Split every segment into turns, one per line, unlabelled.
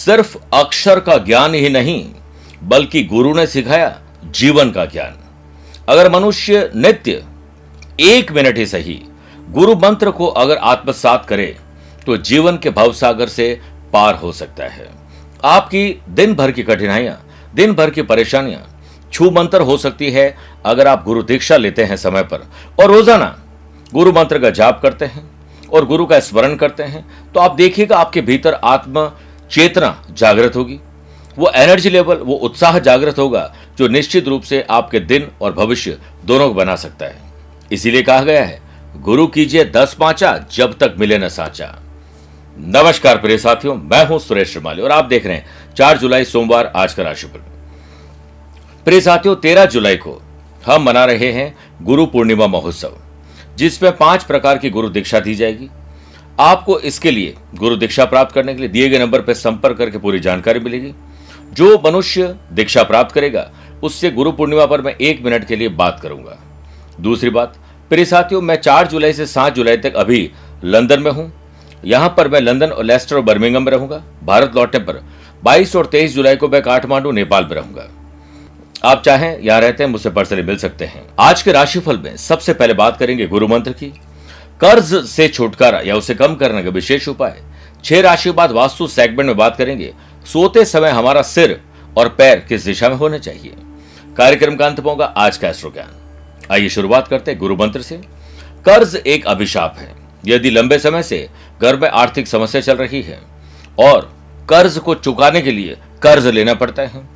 सिर्फ़ अक्षर का ज्ञान ही नहीं, बल्कि गुरु ने सिखाया जीवन का ज्ञान। अगर मनुष्य नित्य एक मिनट ही सही गुरु मंत्र को अगर आत्मसात करे तो जीवन के भवसागर से पार हो सकता है। आपकी दिन भर की कठिनाइयाँ दिन भर की परेशानियाँ, छू मंत्र हो सकती है अगर आप गुरु दीक्षा लेते हैं समय पर। और रोज़ाना गुरु मंत्र का जाप करते हैं और गुरु का स्मरण करते हैं तो आप देखिएगा आपके भीतर आत्म चेतना जागृत होगी। वो एनर्जी लेवल वो उत्साह जागृत होगा, जो निश्चित रूप से आपके दिन और भविष्य दोनों को बना सकता है। इसीलिए कहा गया है, गुरु कीजिए दस पांचा जब तक मिले न साचा। नमस्कार प्रिय साथियों, मैं हूँ सुरेश श्रीमाली और आप देख रहे हैं चार जुलाई सोमवार आज का राशिफल। प्रिय साथियों, तेरह जुलाई को हम मना रहे हैं गुरु पूर्णिमा महोत्सव, जिसमें पाँच प्रकार की गुरु दीक्षा दी जाएगी। आपको इसके लिए गुरु दीक्षा प्राप्त करने के लिए दिए गए नंबर पर संपर्क करके पूरी जानकारी मिलेगी। जो मनुष्य दीक्षा प्राप्त करेगा, उससे गुरु पूर्णिमा पर मैं एक मिनट के लिए बात करूँगा। दूसरी बात, प्रिय साथियों, मैं चार जुलाई से सात जुलाई तक अभी लंदन में हूँ। यहाँ पर मैं लंदन और लेस्टर और बर्मिंगम में रहूँगा। भारत लौटने पर 22 और 23 जुलाई को मैं काठमांडू, नेपाल में रहूँगा। आप चाहें, यहाँ रहते हैं, मुझसे पर्सनली मिल सकते हैं। आज के राशिफल में सबसे पहले बात करेंगे गुरु मंत्र की। कर्ज से छुटकारा या उसे कम करने का विशेष उपाय। छह राशि बाद वास्तु सेगमेंट में बात करेंगे। सोते समय हमारा सिर और पैर किस दिशा में होने चाहिए? कार्यक्रम का अंत होगा आज का एस्ट्रो ज्ञान आइए शुरुआत करते हैं गुरु मंत्र से। कर्ज एक अभिशाप है। यदि लंबे समय से घर में आर्थिक समस्या चल रही है और कर्ज को चुकाने के लिए कर्ज लेना पड़ता है।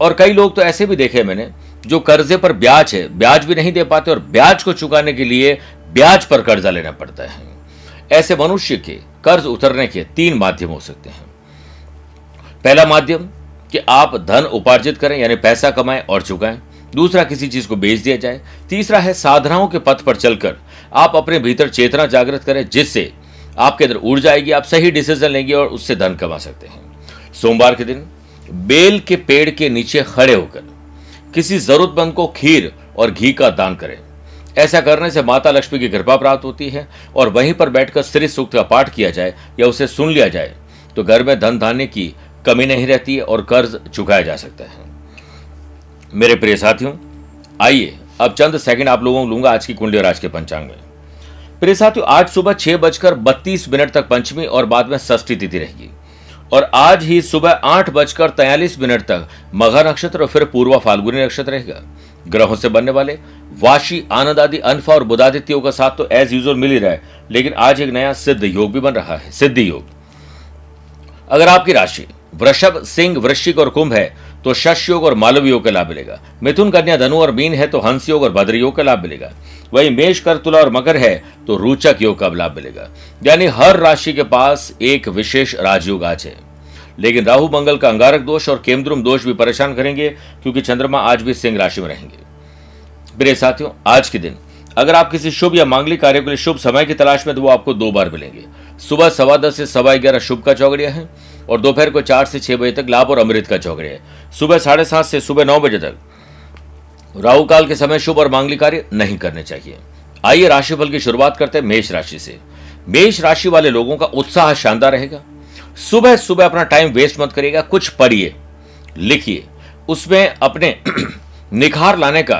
और कई लोग तो ऐसे भी देखे मैंने, जो कर्जे पर ब्याज है, ब्याज भी नहीं दे पाते और ब्याज को चुकाने के लिए ब्याज पर कर्जा लेना पड़ता है। ऐसे मनुष्य के कर्ज उतरने के तीन माध्यम हो सकते हैं। पहला माध्यम, कि आप धन उपार्जित करें, यानी पैसा कमाएँ और चुकाएँ। दूसरा, किसी चीज़ को बेच दिया जाए। तीसरा है, साधनाओं के पथ पर चलकर आप अपने भीतर चेतना जागृत करें, जिससे आपके अंदर ऊर्जा आएगी, आप सही डिसीज़न लेंगे और उससे धन कमा सकते हैं। सोमवार के दिन, बेल के पेड़ के नीचे खड़े होकर किसी जरूरतमंद को खीर और घी का दान करें। ऐसा करने से माता लक्ष्मी की कृपा प्राप्त होती है और वहीं पर बैठकर श्री सूक्त का पाठ किया जाए या उसे सुन लिया जाए तो घर में धन धान्य की कमी नहीं रहती है और कर्ज चुकाया जा सकता है। मेरे प्रिय साथियों, आइए अब चंद सेकंड आप लोगों को लूँगा आज की कुंडली और आज के पंचांग। में प्रिय साथियों, आज सुबह छह बजकर बत्तीस मिनट तक पंचमी और बाद में षष्ठी तिथि रहेगी। और आज ही सुबह आठ बजकर तैयलीस मिनट तक मघा नक्षत्र और फिर पूर्वा फाल्गुनी नक्षत्र रहेगा। ग्रहों से बनने वाले वाशी, आनंद आदि, अनफा और बुधादित्यों का साथ तो एज यूजल मिल ही रहा है। लेकिन आज एक नया सिद्ध योग भी बन रहा है, सिद्धि योग। अगर आपकी राशि वृषभ, सिंह, वृश्चिक और कुंभ है तो शश योग और मालव योग का लाभ मिलेगा। मिथुन कन्या धनु और मीन है तो हंस योग और भद्र योग का लाभ मिलेगा। वही मेष कर तुला और मकर है तो रोचक योग का लाभ मिलेगा। यानी हर राशि के पास एक विशेष राजयोग आज है। लेकिन राहु मंगल का अंगारक दोष और केमद्रुम दोष भी परेशान करेंगे, क्योंकि चंद्रमा आज भी सिंह राशि में रहेंगे। प्रिय साथियों, आज के दिन, अगर आप किसी शुभ या मांगलिक कार्य के लिए शुभ समय की तलाश में तो वो आपको दो बार मिलेंगे। सुबह सवा दस से सवा ग्यारह शुभ का चौगड़िया है और दोपहर को चार से छह बजे तक लाभ और अमृत का चौगड़िया है। सुबह साढ़े सात से सुबह नौ बजे तक राहु काल के समय शुभ और मांगलिक कार्य नहीं करने चाहिए। आइए राशिफल की शुरुआत करते हैं मेष राशि से। मेष राशि वाले लोगों का उत्साह शानदार रहेगा। सुबह सुबह अपना टाइम वेस्ट मत करिएगा, कुछ पढ़िए, लिखिए। उसमें अपने निखार लाने का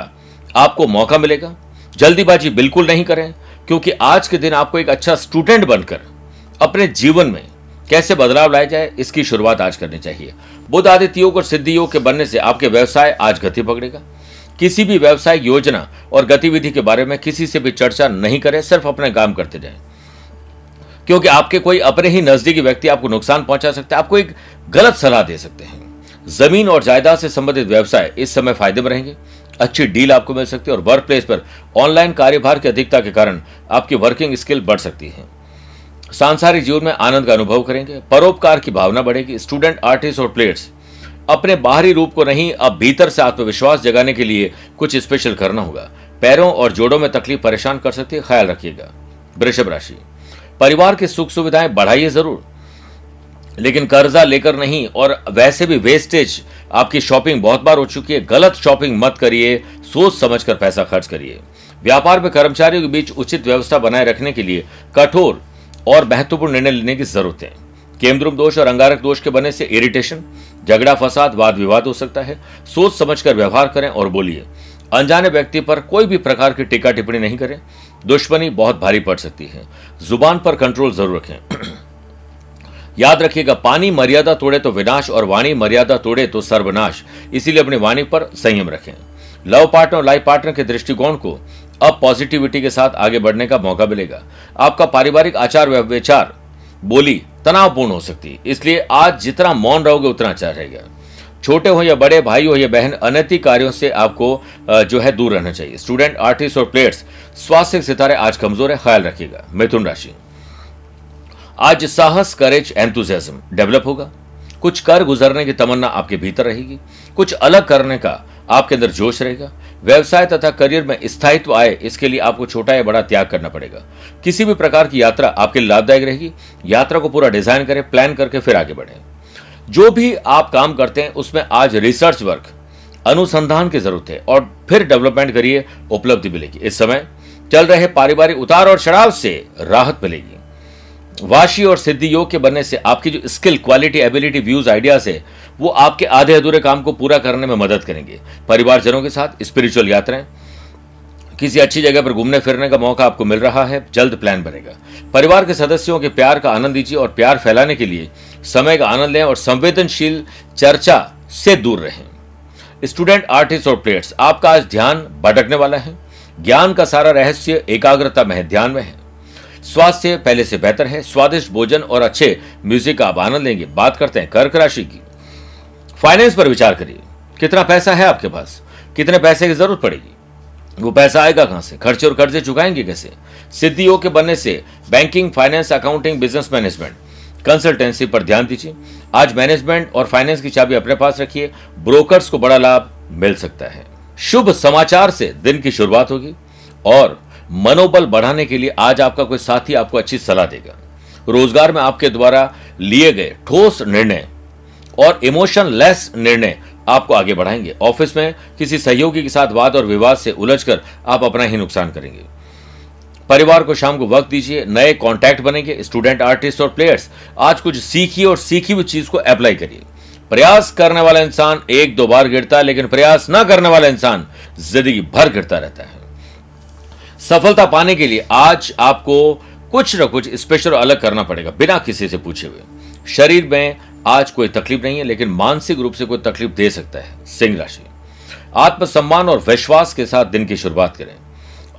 आपको मौका मिलेगा। जल्दीबाजी बिल्कुल नहीं करें, क्योंकि आज के दिन आपको एक अच्छा स्टूडेंट बनकर अपने जीवन में कैसे बदलाव लाया जाए, इसकी शुरुआत आज करनी चाहिए। बुद्ध आदित्य योग और सिद्धि योग के बनने से आपके व्यवसाय आज गति पकड़ेगा। किसी भी व्यवसाय योजना और गतिविधि के बारे में किसी से भी चर्चा नहीं करें, सिर्फ़ अपने काम करते जाएँ। क्योंकि आपके कोई अपने ही नजदीकी व्यक्ति आपको नुकसान पहुँचा सकते हैं, आपको एक गलत सलाह दे सकते हैं। ज़मीन और जायदाद से संबंधित व्यवसाय इस समय फ़ायदे में रहेंगे, अच्छी डील आपको मिल सकती है और वर्क प्लेस पर ऑनलाइन कार्यभार की अधिकता के कारण आपकी वर्किंग स्किल बढ़ सकती है। सांसारिक जीवन में आनंद का अनुभव करेंगे, परोपकार की भावना बढ़ेगी स्टूडेंट आर्टिस्ट और प्लेयर्स अपने बाहरी रूप को नहीं, अब भीतर से आत्मविश्वास जगाने के लिए कुछ स्पेशल करना होगा। पैरों और जोड़ों में तकलीफ़ परेशान कर सकती है, ख्याल रखिएगा। वृषभ राशि। परिवार की सुख सुविधाएँ बढ़ाइए ज़रूर। लेकिन कर्जा लेकर नहीं, और वैसे भी वेस्टेज आपकी शॉपिंग बहुत बार हो चुकी है। गलत शॉपिंग मत करिए, सोच समझकर पैसा खर्च करिए। व्यापार में कर्मचारियों के बीच उचित व्यवस्था बनाए रखने के लिए कठोर और महत्वपूर्ण निर्णय लेने की ज़रूरत है। केंद्रुम दोष और अंगारक दोष के बने से इरिटेशन झगड़ा, फसाद वाद विवाद हो सकता है। सोच समझकर व्यवहार करें और बोलिए। अनजाने व्यक्ति पर कोई भी प्रकार की टीका टिप्पणी नहीं करें। दुश्मनी बहुत भारी पड़ सकती है। ज़ुबान पर कंट्रोल ज़रूर रखें। याद रखिएगा, पानी मर्यादा तोड़े तो विनाश और वाणी मर्यादा तोड़े तो सर्वनाश। इसीलिए अपनी वाणी पर संयम रखें। लव पार्टनर और लाइफ पार्टनर के दृष्टिकोण को अब पॉजिटिविटी के साथ आगे बढ़ने का मौका मिलेगा। आपका पारिवारिक आचार व्यवचार, बोली तनावपूर्ण हो सकती है। इसलिए आज जितना मौन रहोगे, उतना अच्छा रहेगा। छोटे हो या बड़े भाई हो या बहन, अनैतिक कार्यों से आपको जो है दूर रहना चाहिए। स्टूडेंट आर्टिस्ट और प्लेयर्स स्वास्थ्य सितारे आज कमज़ोर है, ख्याल रखिएगा। मिथुन राशि। आज साहस करेज एंथुजियाज्म डेवलप होगा। कुछ कर गुजरने की तमन्ना आपके भीतर रहेगी। कुछ अलग करने का आपके अंदर जोश रहेगा। व्यवसाय तथा करियर में स्थायित्व आए, इसके लिए आपको छोटा या बड़ा त्याग करना पड़ेगा। किसी भी प्रकार की यात्रा आपके लाभदायक रहेगी। यात्रा को पूरा डिज़ाइन करें प्लान करके फिर आगे बढ़े। जो भी आप काम करते हैं, उसमें आज रिसर्च वर्क अनुसंधान की ज़रूरत है और फिर डेवलपमेंट करिए, उपलब्धि मिलेगी। इस समय चल रहे पारिवारिक उतार और चढ़ाव से राहत मिलेगी। वाशी और सिद्धि योग के बनने से आपकी जो skill quality ability views ideas है, वो आपके आधे अधूरे काम को पूरा करने में मदद करेंगे। परिवारजनों के साथ स्पिरिचुअल यात्राएँ किसी अच्छी जगह पर घूमने फिरने का मौका आपको मिल रहा है, जल्द प्लान बनेगा। परिवार के सदस्यों के प्यार का आनंद दीजिए और प्यार फैलाने के लिए समय का आनंद लें और संवेदनशील चर्चा से दूर रहें। स्टूडेंट, आर्टिस्ट और प्लेयर्स, आपका आज ध्यान भटकने वाला है। ज्ञान का सारा रहस्य, एकाग्रता में ध्यान में है। स्वास्थ्य पहले से बेहतर है, स्वादिष्ट भोजन और अच्छे म्यूज़िक का आप आनंद लेंगे। बात करते हैं कर्क राशि की। फाइनेंस पर विचार करिए। कितना पैसा है आपके पास? कितने पैसे की ज़रूरत पड़ेगी? वो पैसा आएगा कहाँ से? खर्चे और कर्जे चुकाएँगे कैसे? सिद्धियों के बनने से banking finance accounting business management consultancy पर ध्यान दीजिए। आज मैनेजमेंट और फाइनेंस की चाबी अपने पास रखिए। ब्रोकर्स को बड़ा लाभ मिल सकता है। शुभ समाचार से दिन की शुरुआत होगी और मनोबल बढ़ाने के लिए आज आपका कोई साथी आपको अच्छी सलाह देगा। रोज़गार में आपके द्वारा लिए गए ठोस निर्णय और इमोशन लेस निर्णय आपको आगे बढ़ाएँगे। ऑफ़िस में किसी सहयोगी के साथ वाद और विवाद से उलझकर आप अपना ही नुकसान करेंगे। परिवार को शाम को वक्त दीजिए, नए कॉन्टैक्ट बनेंगे स्टूडेंट आर्टिस्ट और प्लेयर्स आज कुछ सीखिए और सीखी हुई चीज़ को अप्लाई करिए। प्रयास करने वाला इंसान एक दो बार गिरता है, लेकिन प्रयास ना करने वाला इंसान ज़िंदगी भर गिरता रहता है। सफलता पाने के लिए आज आपको कुछ ना कुछ स्पेशल अलग करना पड़ेगा, बिना किसी से पूछे हुए। शरीर में आज कोई तकलीफ़ नहीं है, लेकिन मानसिक रूप से कोई तकलीफ़ दे सकता है, सिंह राशि। आत्मसम्मान और विश्वास के साथ दिन की शुरुआत करें।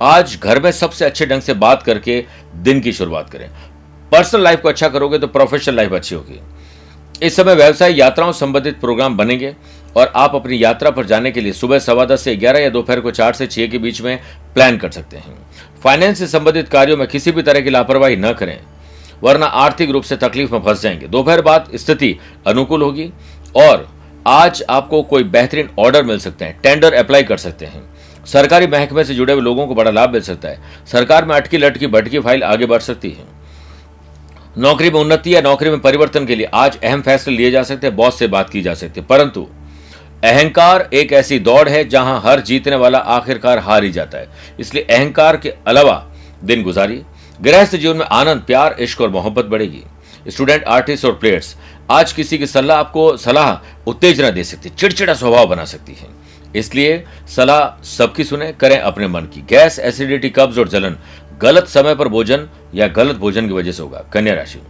आज घर में सबसे अच्छे ढंग से बात करके दिन की शुरुआत करें। पर्सनल लाइफ को अच्छा करोगे तो प्रोफेशनल लाइफ अच्छी होगी। इस समय व्यवसाय, यात्राओं संबंधित प्रोग्राम बनेंगे और आप अपनी यात्रा पर जाने के लिए सुबह सवा दस से ग्यारह या दोपहर को चार से छह के बीच में प्लान कर सकते हैं। फाइनेंस से संबंधित कार्यों में किसी भी तरह की लापरवाही न करें। वरना आर्थिक रूप से तकलीफ़ में फंस जाएँगे। दोपहर बाद स्थिति अनुकूल होगी और आज आपको कोई बेहतरीन ऑर्डर मिल सकते हैं टेंडर अप्लाई कर सकते हैं। सरकारी महकमे से जुड़े हुए लोगों को बड़ा लाभ मिल सकता है। सरकार में अटकी लटकी भटकी फ़ाइल आगे बढ़ सकती है। नौकरी में उन्नति या नौकरी में परिवर्तन के लिए आज अहम फैसले लिए जा सकते हैं, बॉस से बात की जा सकती है। परंतु अहंकार एक ऐसी दौड़ है जहाँ हर जीतने वाला आखिरकार हार ही जाता है। इसलिए अहंकार के अलावा दिन गुजारिए। गृहस्थ जीवन में आनंद, प्यार, इश्क और मोहब्बत बढ़ेगी। स्टूडेंट, आर्टिस्ट और प्लेयर्स, आज किसी की सलाह आपको सलाह उत्तेजना दे सकती है चिड़चिड़ा स्वभाव बना सकती है। इसलिए सलाह सबकी सुने, करें अपने मन की। गैस, एसिडिटी, कब्ज और जलन, गलत समय पर भोजन या गलत भोजन की वजह से होगा, कन्या राशि।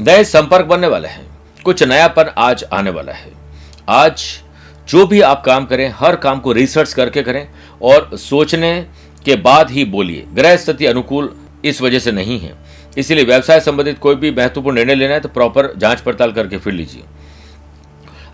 नए संपर्क बनने वाले हैं, कुछ नयापन आज आने वाला है। आज जो भी आप काम करें, हर काम को रिसर्च करके करें और सोचने के बाद ही बोलिए। ग्रह स्थिति अनुकूल इस वजह से नहीं है। इसीलिए व्यवसाय संबंधित कोई भी महत्वपूर्ण निर्णय लेना है तो प्रॉपर जाँच पड़ताल करके फिर लीजिए।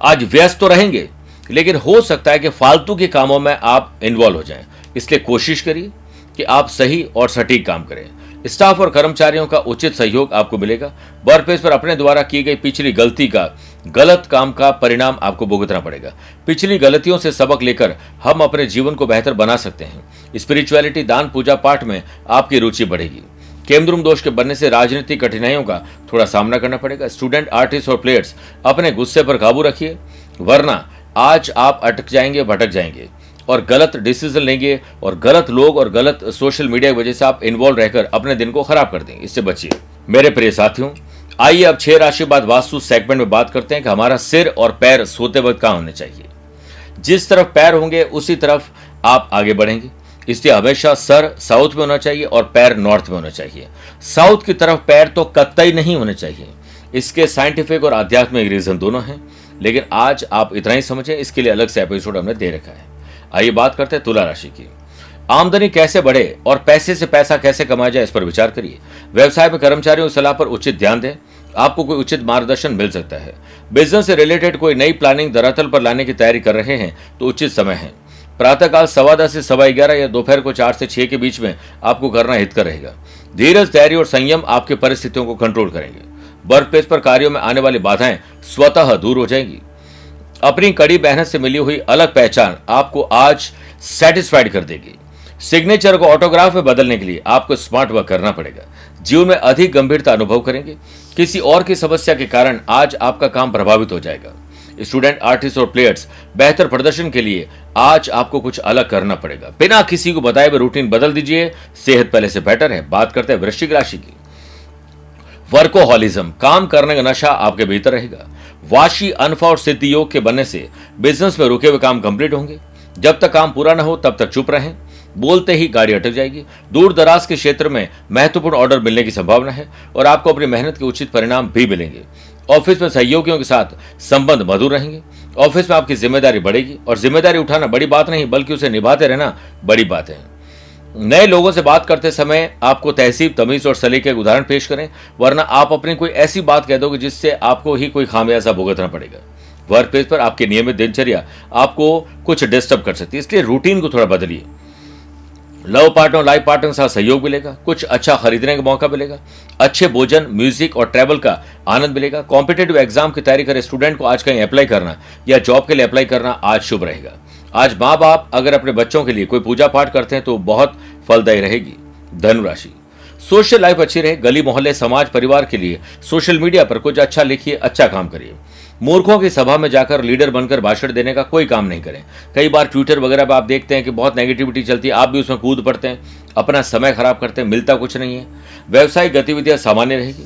आज व्यस्त तो रहेंगे, लेकिन हो सकता है कि फालतू के कामों में आप इन्वॉल्व हो जाएँ। इसलिए कोशिश करिए कि आप सही और सटीक काम करें। स्टाफ और कर्मचारियों का उचित सहयोग आपको मिलेगा। वर्क प्लेस पर अपने द्वारा की गई पिछली गलती का गलत काम का परिणाम आपको भुगतना पड़ेगा। पिछली गलतियों से सबक लेकर हम अपने जीवन को बेहतर बना सकते हैं। स्पिरिचुअलिटी, दान, पूजा पाठ में आपकी रुचि बढ़ेगी। केमद्रुम दोष के बनने से राजनीतिक कठिनाइयों का थोड़ा सामना करना पड़ेगा। स्टूडेंट, आर्टिस्ट और प्लेयर्स, अपने गुस्से पर काबू रखिए, वरना आज आप अटक जाएँगे, भटक जाएँगे। और गलत डिसीज़न लेंगे और गलत लोग और गलत सोशल मीडिया की वजह से आप इन्वॉल्व रहकर अपने दिन को खराब कर देंगे। इससे बचिए। मेरे प्रिय साथियों आइए अब छह राशि बाद वास्तु सेगमेंट में बात करते हैं कि हमारा सिर और पैर सोते वक्त कहाँ होने चाहिए। जिस तरफ़ पैर होंगे, उसी तरफ़ आप आगे बढ़ेंगे। इसलिए हमेशा सर साउथ में होना चाहिए और पैर नॉर्थ में होना चाहिए। साउथ की तरफ़ पैर तो कत्तई नहीं होने चाहिए। इसके साइंटिफिक और आध्यात्मिक रीजन दोनों हैं, लेकिन आज आप इतना ही समझें, इसके लिए अलग से एपिसोड हमने दे रखा है। आइए बात करते हैं तुला राशि की। आमदनी कैसे बढ़े और पैसे से पैसा कैसे कमाया जाए, इस पर विचार करिए। व्यवसाय में कर्मचारियों की सलाह पर उचित ध्यान दें। आपको कोई उचित मार्गदर्शन मिल सकता है। बिज़नेस से रिलेटेड कोई नई प्लानिंग धरातल पर लाने की तैयारी कर रहे हैं तो उचित समय है। प्रातःकाल सवा दस से सवा ग्यारह या दोपहर को चार से छह के बीच में आपको करना हितकर रहेगा धीरज धैर्य और संयम आपकी परिस्थितियों को कंट्रोल करेंगे। वर्क प्लेस पर कार्यों में आने वाली बाधाएँ स्वतः दूर हो जाएँगी। अपनी कड़ी मेहनत से मिली हुई अलग पहचान आपको आज सेटिस्फाइड कर देगी। सिग्नेचर को ऑटोग्राफ में बदलने के लिए आपको स्मार्ट वर्क करना पड़ेगा। जीवन में अधिक गंभीरता अनुभव करेंगे। किसी और की समस्या के कारण आज आपका काम प्रभावित हो जाएगा। स्टूडेंट, आर्टिस्ट और प्लेयर्स, बेहतर प्रदर्शन के लिए आज आपको कुछ अलग करना पड़ेगा। बिना किसी को बताए हुए रूटीन बदल दीजिए। सेहत पहले से बेटर है। बात करते हैं वृश्चिक राशि की। वर्कोहॉलिज्म काम करने का नशा आपके भीतर रहेगा। वाशी, अनफा और सिद्धि योग के बनने से बिज़नेस में रुके हुए काम कंप्लीट होंगे। जब तक काम पूरा न हो, तब तक चुप रहें। बोलते ही गाड़ी अटक जाएगी। दूर दराज के क्षेत्र में महत्वपूर्ण ऑर्डर मिलने की संभावना है और आपको अपनी मेहनत के उचित परिणाम भी मिलेंगे। ऑफ़िस में सहयोगियों के साथ संबंध मधुर रहेंगे। ऑफ़िस में आपकी ज़िम्मेदारी बढ़ेगी और ज़िम्मेदारी उठाना बड़ी बात नहीं, बल्कि उसे निभाते रहना बड़ी बात है। नए लोगों से बात करते समय आपको तहसीब, तमीज और सलीके के उदाहरण पेश करें, वरना आप अपनी कोई ऐसी बात कह दोगे जिससे आपको ही कोई खामियाजा भुगतना पड़ेगा। वर्क प्लेस पर आपकी नियमित दिनचर्या आपको कुछ डिस्टर्ब कर सकती है, इसलिए रूटीन को थोड़ा बदलिए। लव पार्टनर लाइफ पार्टनर के साथ सहयोग मिलेगा, कुछ अच्छा खरीदने का मौका मिलेगा, अच्छे भोजन म्यूज़िक और ट्रैवल का आनंद मिलेगा। कॉम्पिटेटिव एग्ज़ाम की तैयारी करे स्टूडेंट को आज कहीं अप्लाई करना या जॉब के लिए अप्लाई करना आज शुभ रहेगा। आज माँ बाप अगर अपने बच्चों के लिए कोई पूजा पाठ करते हैं तो बहुत फलदायी रहेगी। धनुराशि सोशल लाइफ अच्छी रहे, गली मोहल्ले, समाज, परिवार के लिए सोशल मीडिया पर कुछ अच्छा लिखिए अच्छा काम करिए। मूर्खों की सभा में जाकर लीडर बनकर भाषण देने का कोई काम नहीं करें। कई बार ट्विटर वगैरह पर आप देखते हैं कि बहुत नेगेटिविटी चलती है, आप भी उसमें कूद पड़ते हैं, अपना समय खराब करते हैं, मिलता कुछ नहीं है। व्यवसायिक गतिविधियाँ सामान्य रहेगी।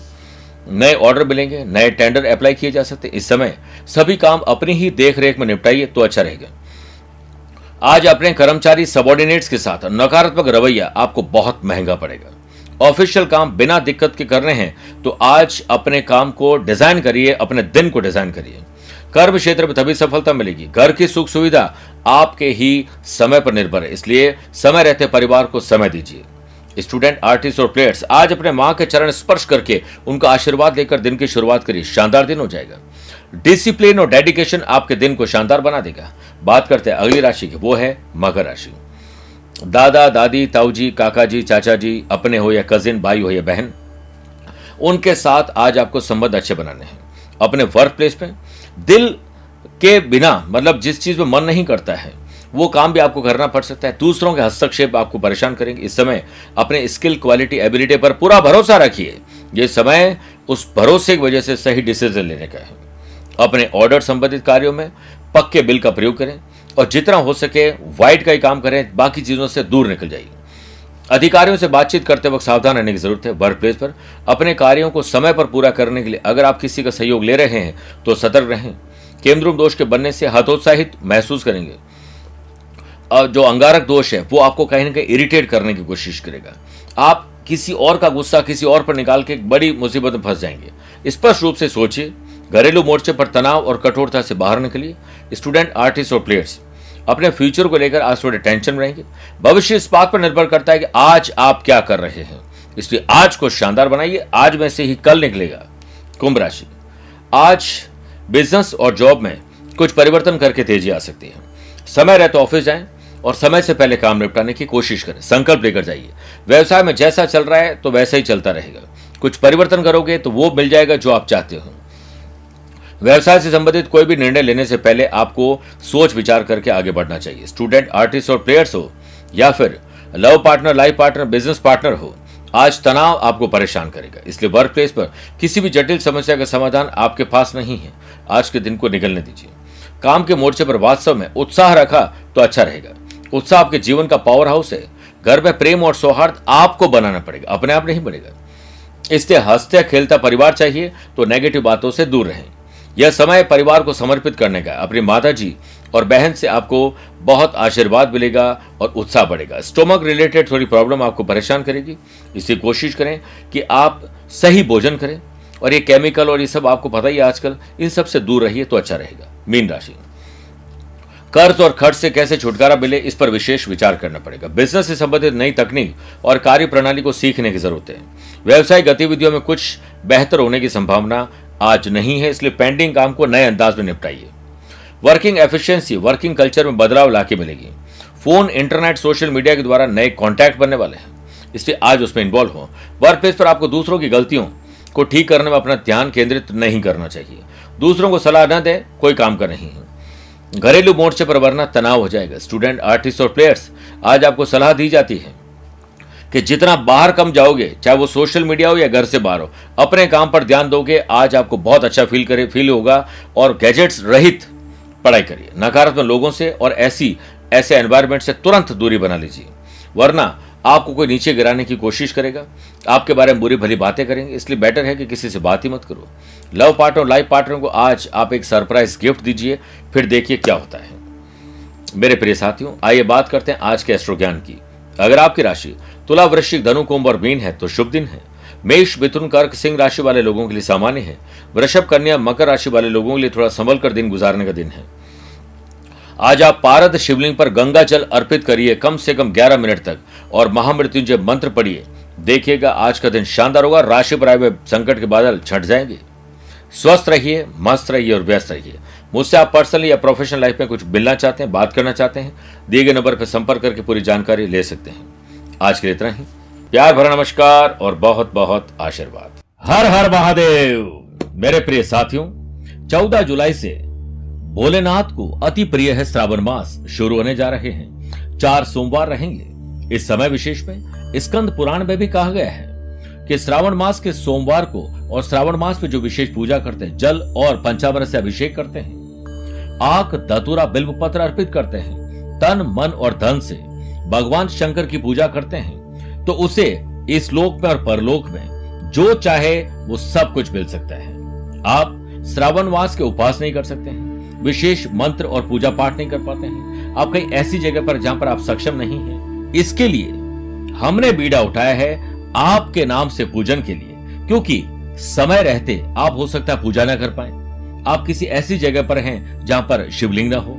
नए ऑर्डर मिलेंगे, नए टेंडर अप्लाई किए जा सकते हैं। इस समय सभी काम अपनी ही देख में निपटाइए तो अच्छा रहेगा। आज अपने कर्मचारी सबॉर्डिनेट्स के साथ नकारात्मक रवैया आपको बहुत महँगा पड़ेगा। ऑफिशियल काम बिना दिक्कत के कर रहे हैं तो आज अपने काम को डिज़ाइन करिए, अपने दिन को डिज़ाइन करिए। कर्म क्षेत्र में तभी सफलता मिलेगी। घर की सुख सुविधा आपके ही समय पर निर्भर है, इसलिए समय रहते परिवार को समय दीजिए। स्टूडेंट, आर्टिस्ट और प्लेयर्स, आज अपने माँ के चरण स्पर्श करके उनका आशीर्वाद लेकर दिन की शुरुआत करिए। शानदार दिन हो जाएगा। डिसिप्लिन और डेडिकेशन आपके दिन को शानदार बना देगा। बात करते हैं अगली राशि की, वो है मकर राशि। दादा, दादी, ताऊजी काका जी चाचा जी अपने हो या कजिन भाई हो या बहन, उनके साथ आज आपको संबंध अच्छे बनाने हैं। अपने वर्क प्लेस पे, दिल के बिना मतलब जिस चीज़ में मन नहीं करता है, वो काम भी आपको करना पड़ सकता है। दूसरों के हस्तक्षेप आपको परेशान करेंगे। इस समय अपने स्किल क्वालिटी एबिलिटी पर पूरा भरोसा रखिए। ये समय उस भरोसे की वजह से सही डिसीज़न लेने का है। अपने ऑर्डर संबंधित कार्यों में पक्के बिल का प्रयोग करें। और जितना हो सके व्हाइट का ही काम करें, बाकी चीज़ों से दूर निकल जाइए। अधिकारियों से बातचीत करते वक्त सावधान रहने की ज़रूरत है वर्क प्लेस पर। अपने कार्यों को समय पर पूरा करने के लिए अगर आप किसी का सहयोग ले रहे हैं तो सतर्क रहें। केंद्रुम दोष के बनने से हतोत्साहित महसूस करेंगे। जो अंगारक दोष है, वो आपको कहीं ना कहीं इरिटेट करने की कोशिश करेगा। आप किसी और का गुस्सा किसी और पर निकाल के बड़ी मुसीबत में फंस जाएँगे। स्पष्ट रूप से सोचिए, घरेलू मोर्चे पर तनाव और कठोरता से बाहर निकलिए। स्टूडेंट, आर्टिस्ट और प्लेयर्स अपने फ्यूचर को लेकर आज थोड़े टेंशन रहेंगे। भविष्य इस बात पर निर्भर करता है कि आज आप क्या कर रहे हैं। इसलिए आज को शानदार बनाइए। आज में से ही कल निकलेगा। कुंभ राशि। आज बिज़नेस और जॉब में कुछ परिवर्तन करके तेज़ी आ सकती है। समय रहे तो ऑफ़िस जाएँ और समय से पहले काम निपटाने की कोशिश करें। संकल्प लेकर जाइए। व्यवसाय में जैसा चल रहा है तो वैसा ही चलता रहेगा। कुछ परिवर्तन करोगे तो वो मिल जाएगा जो आप चाहते हो। व्यवसाय से संबंधित कोई भी निर्णय लेने से पहले आपको सोच विचार करके आगे बढ़ना चाहिए। स्टूडेंट आर्टिस्ट और प्लेयर्स हो, या फिर love partner life partner business partner हो, आज तनाव आपको परेशान करेगा। इसलिए वर्क प्लेस पर किसी भी जटिल समस्या का समाधान आपके पास नहीं है। आज के दिन को निकलने दीजिए। काम के मोर्चे पर वास्तव में उत्साह रखा तो अच्छा रहेगा। उत्साह आपके जीवन का पावर हाउस है। घर में प्रेम और सौहार्द आपको बनाना पड़ेगा, अपने आप नहीं बनेगा। इसलिए हँसते खेलता परिवार चाहिए तो नेगेटिव बातों से दूर रहें। यह समय परिवार को समर्पित करने का अपनी माता जी और बहन से आपको बहुत आशीर्वाद मिलेगा और उत्साह बढ़ेगा। स्टोमक रिलेटेड थोड़ी प्रॉब्लम आपको परेशान करेगी। इसलिए कोशिश करें कि आप सही भोजन करें और ये केमिकल और ये सब आपको पता ही आजकल, इन सबसे दूर रहिए तो अच्छा रहेगा। मीन राशि। कर्ज और खर्च से कैसे छुटकारा मिले, इस पर विशेष विचार करना पड़ेगा। बिज़नेस से संबंधित नई तकनीक और कार्य प्रणाली को सीखने की ज़रूरत है। व्यवसायिक गतिविधियों में कुछ बेहतर होने की संभावना आज नहीं है, इसलिए पेंडिंग काम को नए अंदाज में निपटाइए। वर्किंग एफिशिएंसी वर्किंग कल्चर में बदलाव लाके मिलेगी। फ़ोन इंटरनेट सोशल मीडिया के द्वारा नए कॉन्टैक्ट बनने वाले हैं। इसलिए आज उसमें इन्वॉल्व हो। वर्क प्लेस पर आपको दूसरों की गलतियों को ठीक करने में अपना ध्यान केंद्रित नहीं करना चाहिए। दूसरों को सलाह न दें, कोई काम का नहीं है। घरेलू मोर्चे पर वरना तनाव हो जाएगा। स्टूडेंट आर्टिस्ट और प्लेयर्स आज आपको सलाह दी जाती है। कि जितना बाहर कम जाओगे, चाहे वो सोशल मीडिया हो या घर से बाहर हो, अपने काम पर ध्यान दोगे, आज आपको बहुत अच्छा फील करे फील होगा और गैजेट्स रहित पढ़ाई करिए। नकारात्मक लोगों से और ऐसी, ऐसे एनवायरमेंट से तुरंत दूरी बना लीजिए। वरना आपको कोई नीचे गिराने की कोशिश करेगा, आपके बारे में बुरी भली बातें करेंगे, इसलिए बेटर है कि किसी से बात ही मत करो। लव पार्टनर लाइफ पार्टनर को आज आप एक सरप्राइज़ गिफ्ट दीजिए, फिर देखिए क्या होता है। मेरे प्रिय साथियों, आइए बात करते हैं आज के एस्ट्रो ज्ञान की। अगर आपकी राशि तुला वृश्चिक धनु कुंभ और मीन है तो शुभ दिन है। मेष, मिथुन, कर्क, सिंह राशि वाले लोगों के लिए सामान्य है। वृषभ, कन्या, मकर राशि वाले लोगों के लिए थोड़ा संभल कर दिन गुजारने का दिन है। आज आप पारद शिवलिंग पर गंगा जल अर्पित करिए कम से कम 11 मिनट तक और महामृत्युंजय मंत्र पढ़िए। देखिएगा, आज का दिन शानदार होगा, राशि पर आए हुए संकट के बादल छट जाएँगे। स्वस्थ रहिए, मस्त रहिए और व्यस्त रहिए। मुझसे आप पर्सनली या प्रोफेशनल लाइफ में कुछ मिलना चाहते हैं, बात करना चाहते हैं, दिए गए नंबर पर संपर्क करके पूरी जानकारी ले सकते हैं। आज के लिए इतना ही। प्यार भरा नमस्कार और बहुत बहुत आशीर्वाद। हर हर महादेव। मेरे प्रिय साथियों, चौदह जुलाई से भोलेनाथ को अति प्रिय है श्रावण मास शुरू होने जा रहे हैं। चार सोमवार रहेंगे। इस समय विशेष में स्कंद पुराण में भी कहा गया है कि श्रावण मास के सोमवार को और श्रावण मास में जो विशेष पूजा करते हैं, जल और पंचामृत से अभिषेक करते हैं आक दतुरा बिल्व पत्र अर्पित करते हैं, तन, मन और धन से भगवान शंकर की पूजा करते हैं तो उसे इस लोक में और परलोक में जो चाहे वो सब कुछ मिल सकता है। आप श्रावण मास के उपास नहीं कर सकते हैं, विशेष मंत्र और पूजा पाठ नहीं कर पाते हैं। आप कहीं ऐसी जगह पर जहाँ पर आप सक्षम नहीं हैं, इसके लिए हमने बीड़ा उठाया है आपके नाम से पूजन के लिए, क्योंकि समय रहते आप हो सकता है पूजा ना कर पाए। आप किसी ऐसी जगह पर हैं जहाँ पर शिवलिंग ना हो।